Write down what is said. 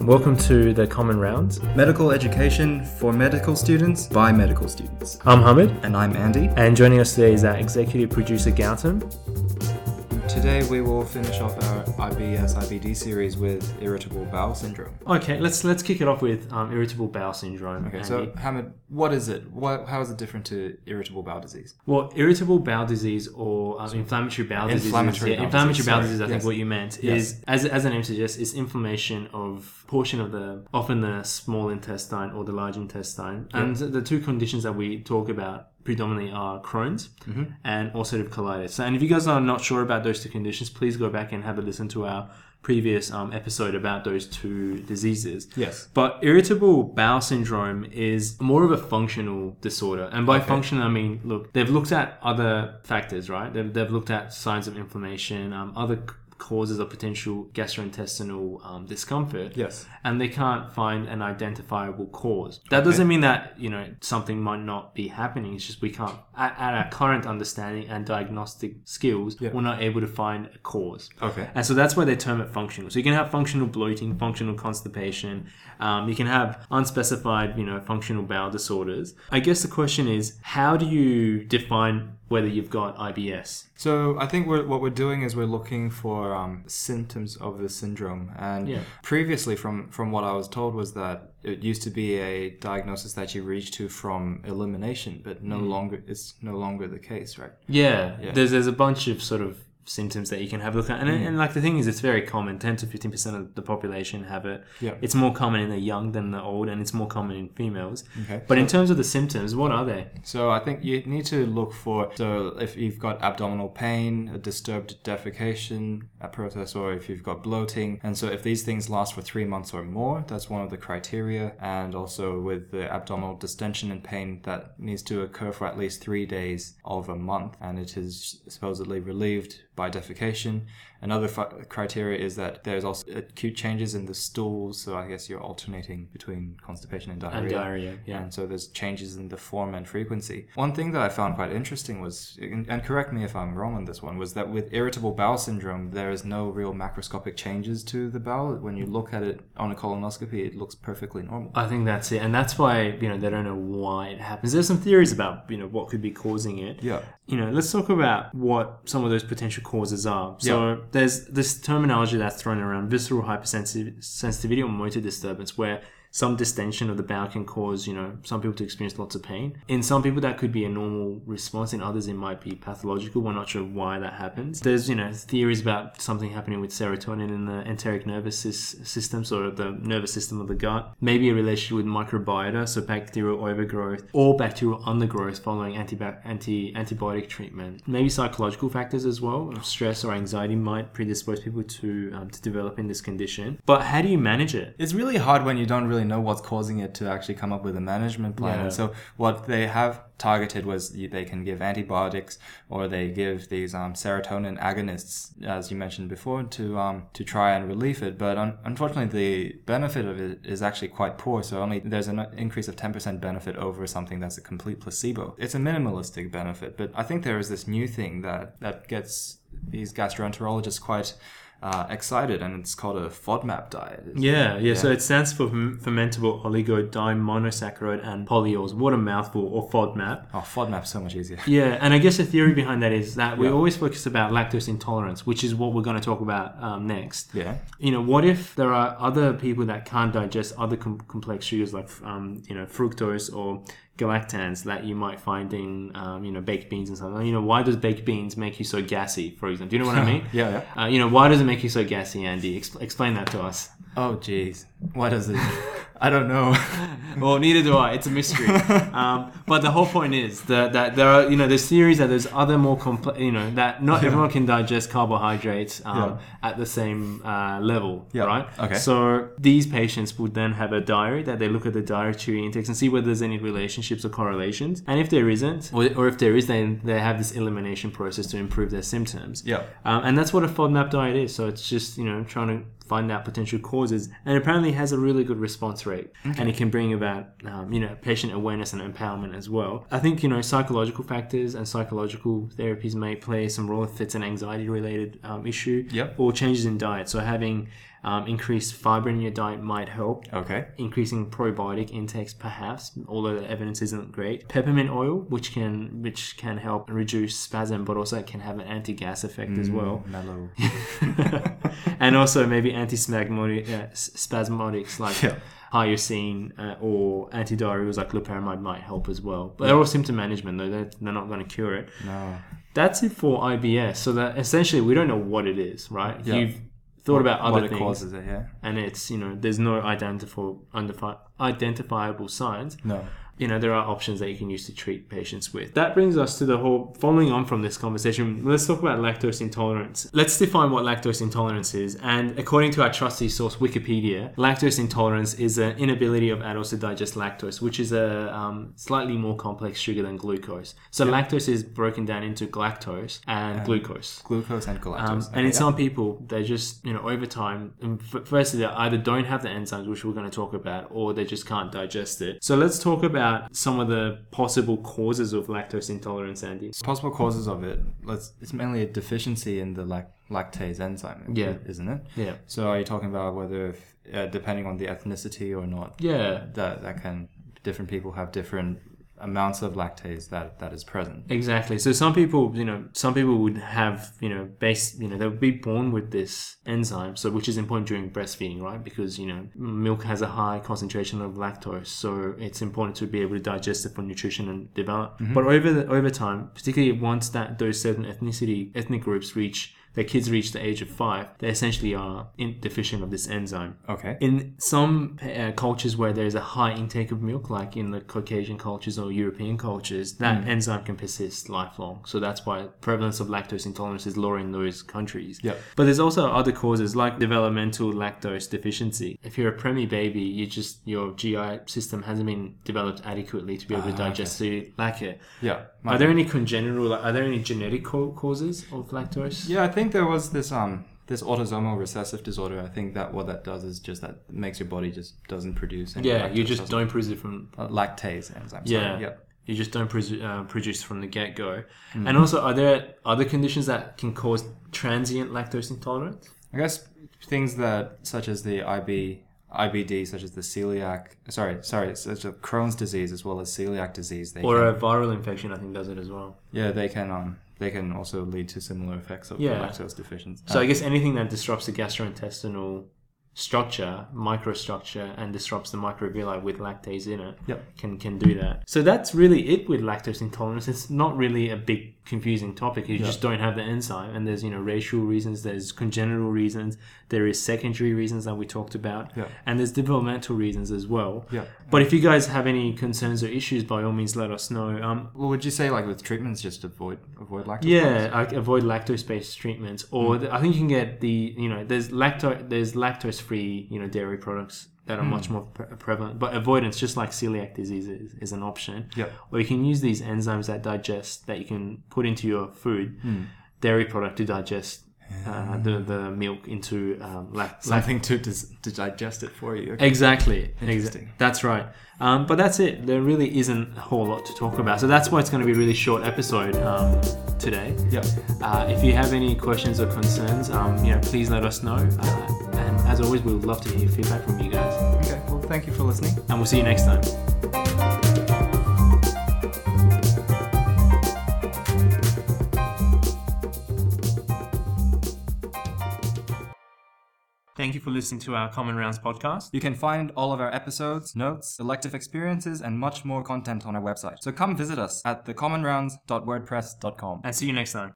Welcome to the Common Rounds. Medical education for medical students by medical students. I'm Hamid, And I'm Andy. and joining us today is our executive producer Gautam. Today we will finish off our IBS IBD series with irritable bowel syndrome. Okay, let's let's kick it off with um, irritable bowel syndrome. Okay, Andy. so Hamid, what is it? What, how is it different to irritable bowel disease? well, irritable bowel disease or um, inflammatory bowel disease. Inflammatory yeah, bowel inflammatory disease, bowel disease. I think Yes. what you meant Yes. is, as as the name suggests, is inflammation of portion of the often the small intestine or the large intestine. And the two conditions that we talk about predominantly are Crohn's Mm-hmm. and ulcerative colitis. And if you guys are not sure about those two conditions, please go back and have a listen to our previous um, episode about those two diseases. Yes. But irritable bowel syndrome is more of a functional disorder. And by Okay. functional, I mean, look, they've looked at other factors, right? They've, they've looked at signs of inflammation, um, other causes of potential gastrointestinal um, discomfort. Yes. And they can't find an identifiable cause. That doesn't mean that, you know, something might not be happening. It's just we can't, at, at our current understanding and diagnostic skills, Yeah. we're not able to find a cause. Okay. And so that's why they term it functional. So you can have functional bloating, functional constipation. Um, you can have unspecified, you know, functional bowel disorders. I guess the question is, how do you define whether you've got IBS? So I think we're, what we're doing is we're looking for um, symptoms of the syndrome. And Yeah. previously, from from what I was told, was that it used to be a diagnosis that you reach to from elimination, but no longer it's no longer the case, right? Yeah, Yeah. there's there's a bunch of sort of symptoms that you can have a look at, and, and mm. like the thing is, it's very common. Ten to fifteen percent of the population have it. Yeah. It's more common in the young than the old, and it's more common in females. Okay. But in terms of the symptoms, what are they? So I think you need to look for so if you've got abdominal pain, a disturbed defecation a process, or if you've got bloating, and so if these things last for three months or more, that's one of the criteria. And also with the abdominal distension and pain, that needs to occur for at least three days of a month, and it is supposedly relieved by defecation. Another f- criteria is that there's also acute changes in the stools, so I guess you're alternating between constipation and diarrhea. And diarrhea, yeah. And so there's changes in the form and frequency. One thing that I found quite interesting was, and and correct me if I'm wrong on this one, was that with irritable bowel syndrome, there is no real macroscopic changes to the bowel. When you look at it on a colonoscopy, it looks perfectly normal. I think that's it, and that's why you know they don't know why it happens. There's some theories about you know what could be causing it. Yeah. You know, let's talk about what some of those potential causes are. So there's this terminology that's thrown around: visceral hypersensitivity or motor disturbance, where some distension of the bowel can cause, you know, some people to experience lots of pain. In some people, that could be a normal response. In others, it might be pathological. We're not sure why that happens. There's, you know, theories about something happening with serotonin in the enteric nervous sys- system, so the nervous system of the gut. Maybe a relationship with microbiota, so bacterial overgrowth or bacterial undergrowth following anti antibiotic treatment. Maybe psychological factors as well. Stress or anxiety might predispose people to um, to developing this condition. But how do you manage it? It's really hard when you don't really know what's causing it to actually come up with a management plan. Yeah. And so what they have targeted was they can give antibiotics or they give these um, serotonin agonists, as you mentioned before, to um, to try and relieve it. But un- unfortunately, the benefit of it is actually quite poor. So only there's an increase of 10% benefit over something that's a complete placebo. It's a minimalistic benefit, but I think there is this new thing that that gets these gastroenterologists quite uh, excited, and it's called a FODMAP diet. Yeah, yeah, So it stands for ferm- fermentable oligodimonosaccharide and polyols. What a mouthful, or FODMAP. Oh, FODMAP's so much easier. Yeah, and I guess the theory behind that is that we Yeah. always focus about lactose intolerance, which is what we're going to talk about um, next. Yeah. You know, what if there are other people that can't digest other com- complex sugars like, um, you know, fructose or galactans that you might find in, um, you know, baked beans and stuff. You know, why does baked beans make you so gassy, for example? Do you know what I mean? Yeah, yeah. Uh, you know, why does it make you so gassy, Andy? Ex- explain that to us. Oh, jeez. Why does it? I don't know. well, neither do I. It's a mystery. um, but the whole point is that, that there are, you know, there's theories that there's other more complex, you know, that not everyone can digest carbohydrates um, Yeah. at the same uh, level, Yeah. right? Okay. So these patients would then have a diary that they look at the dietary intakes and see whether there's any relationships or correlations. And if there isn't, or, or if there is, then they have this elimination process to improve their symptoms. Yeah. Um, and that's what a FODMAP diet is. So it's just, you know, trying to find out potential causes, and apparently has a really good response rate, and it can bring about um, you know patient awareness and empowerment as well. I think you know psychological factors and psychological therapies may play some role if it's an anxiety related um, issue, Yep. or changes in diet. So having um, increased fiber in your diet might help Okay. increasing probiotic intakes perhaps although the evidence isn't great peppermint oil which can which can help reduce spasm but also can have an anti-gas effect as well Mellow. and also maybe anti-spasmodic uh, spasmodics like Yeah. hyoscine uh, or antidiarrheals like loperamide might help as well but they're all symptom management though they're, they're not going to cure it No. that's it for IBS so that essentially we don't know what it is right Yeah. you've thought about other what it things causes it, yeah. and it's you know there's no identifiable identifiable signs No. You know there are options that you can use to treat patients with that brings us to the whole following on from this conversation let's talk about lactose intolerance let's define what lactose intolerance is and according to our trusty source wikipedia lactose intolerance is an inability of adults to digest lactose which is a um, slightly more complex sugar than glucose so lactose is broken down into galactose and glucose Glucose and galactose. um, Okay, and in yeah. some people, they just, you know, over time, and f- firstly, they either don't have the enzymes, which we're going to talk about, or they just can't digest it. So let's talk about some of the possible causes of lactose intolerance, Andy. possible causes of it. Let's. It's mainly a deficiency in the lac- lactase enzyme. Yeah. Isn't it? Yeah. So are you talking about whether, if, uh, depending on the ethnicity or not, Yeah. that that can different people have different amounts of lactase that that is present. Exactly. So some people, you know, some people would have, you know, base, you know, they'll be born with this enzyme, so which is important during breastfeeding, right? Because you know, milk has a high concentration of lactose, so it's important to be able to digest it for nutrition and develop. Mm-hmm. But over the, over time, particularly once that those certain ethnicity ethnic groups reach their kids reach the age of five, they essentially are in, deficient of this enzyme. Okay. In some uh, cultures where there's a high intake of milk, like in the Caucasian cultures or European cultures, that enzyme can persist lifelong. So that's why prevalence of lactose intolerance is lower in those countries. Yep. But there's also other causes like developmental lactose deficiency. If you're a preemie baby, you just your GI system hasn't been developed adequately to be able to digest, so you lack it. Yeah. Are there any congenital? like, Are there any genetic causes of lactose? Yeah, I think there was this um this autosomal recessive disorder. I think that what that does is just that makes your body just doesn't produce any Yeah, you just don't produce it from uh, lactase enzyme. sorry, Yeah. Yep. You just don't pres- uh, produce from the get go. Hmm. And also, are there other conditions that can cause transient lactose intolerance? I guess things that such as the IB IBD, such as the celiac, sorry, sorry, such as Crohn's disease as well as celiac disease, they Or can, a viral infection, I think, does it as well. yeah, they can um they can also lead to similar effects of Yeah. lactose deficiency. So I guess anything that disrupts the gastrointestinal structure, microstructure, and disrupts the microvilli with lactase in it Yep. can can do that. So that's really it with lactose intolerance. It's not really a big confusing topic. You just don't have the enzyme, and there's you know racial reasons, there's congenital reasons, there is secondary reasons that we talked about, Yeah. and there's developmental reasons as well. Yeah. But if you guys have any concerns or issues, by all means, let us know. Um, well, would you say like with treatments, just avoid avoid lactose? yeah, I avoid lactose-based treatments, or the, I think you can get the you know there's lacto there's lactose-free you know dairy products that are much more pre- prevalent, but avoidance just like celiac disease is, is an option. Yep. Or you can use these enzymes that digest that you can put into your food, dairy product to digest uh, the the milk into um, lac- lac- Something to dis- to digest it for you. Exactly. Interesting. Exa- That's right. Um, but that's it. There really isn't a whole lot to talk about. So that's why it's going to be a really short episode um, today. Yep. Uh, if you have any questions or concerns, um, you know, please let us know. Uh, and as always, we would love to hear feedback from you guys. Okay. Well, thank you for listening. And we'll see you next time. Thank you for listening to our Common Rounds podcast. You can find all of our episodes, notes, elective experiences, and much more content on our website. So come visit us at thecommonrounds.wordpress.com. And see you next time.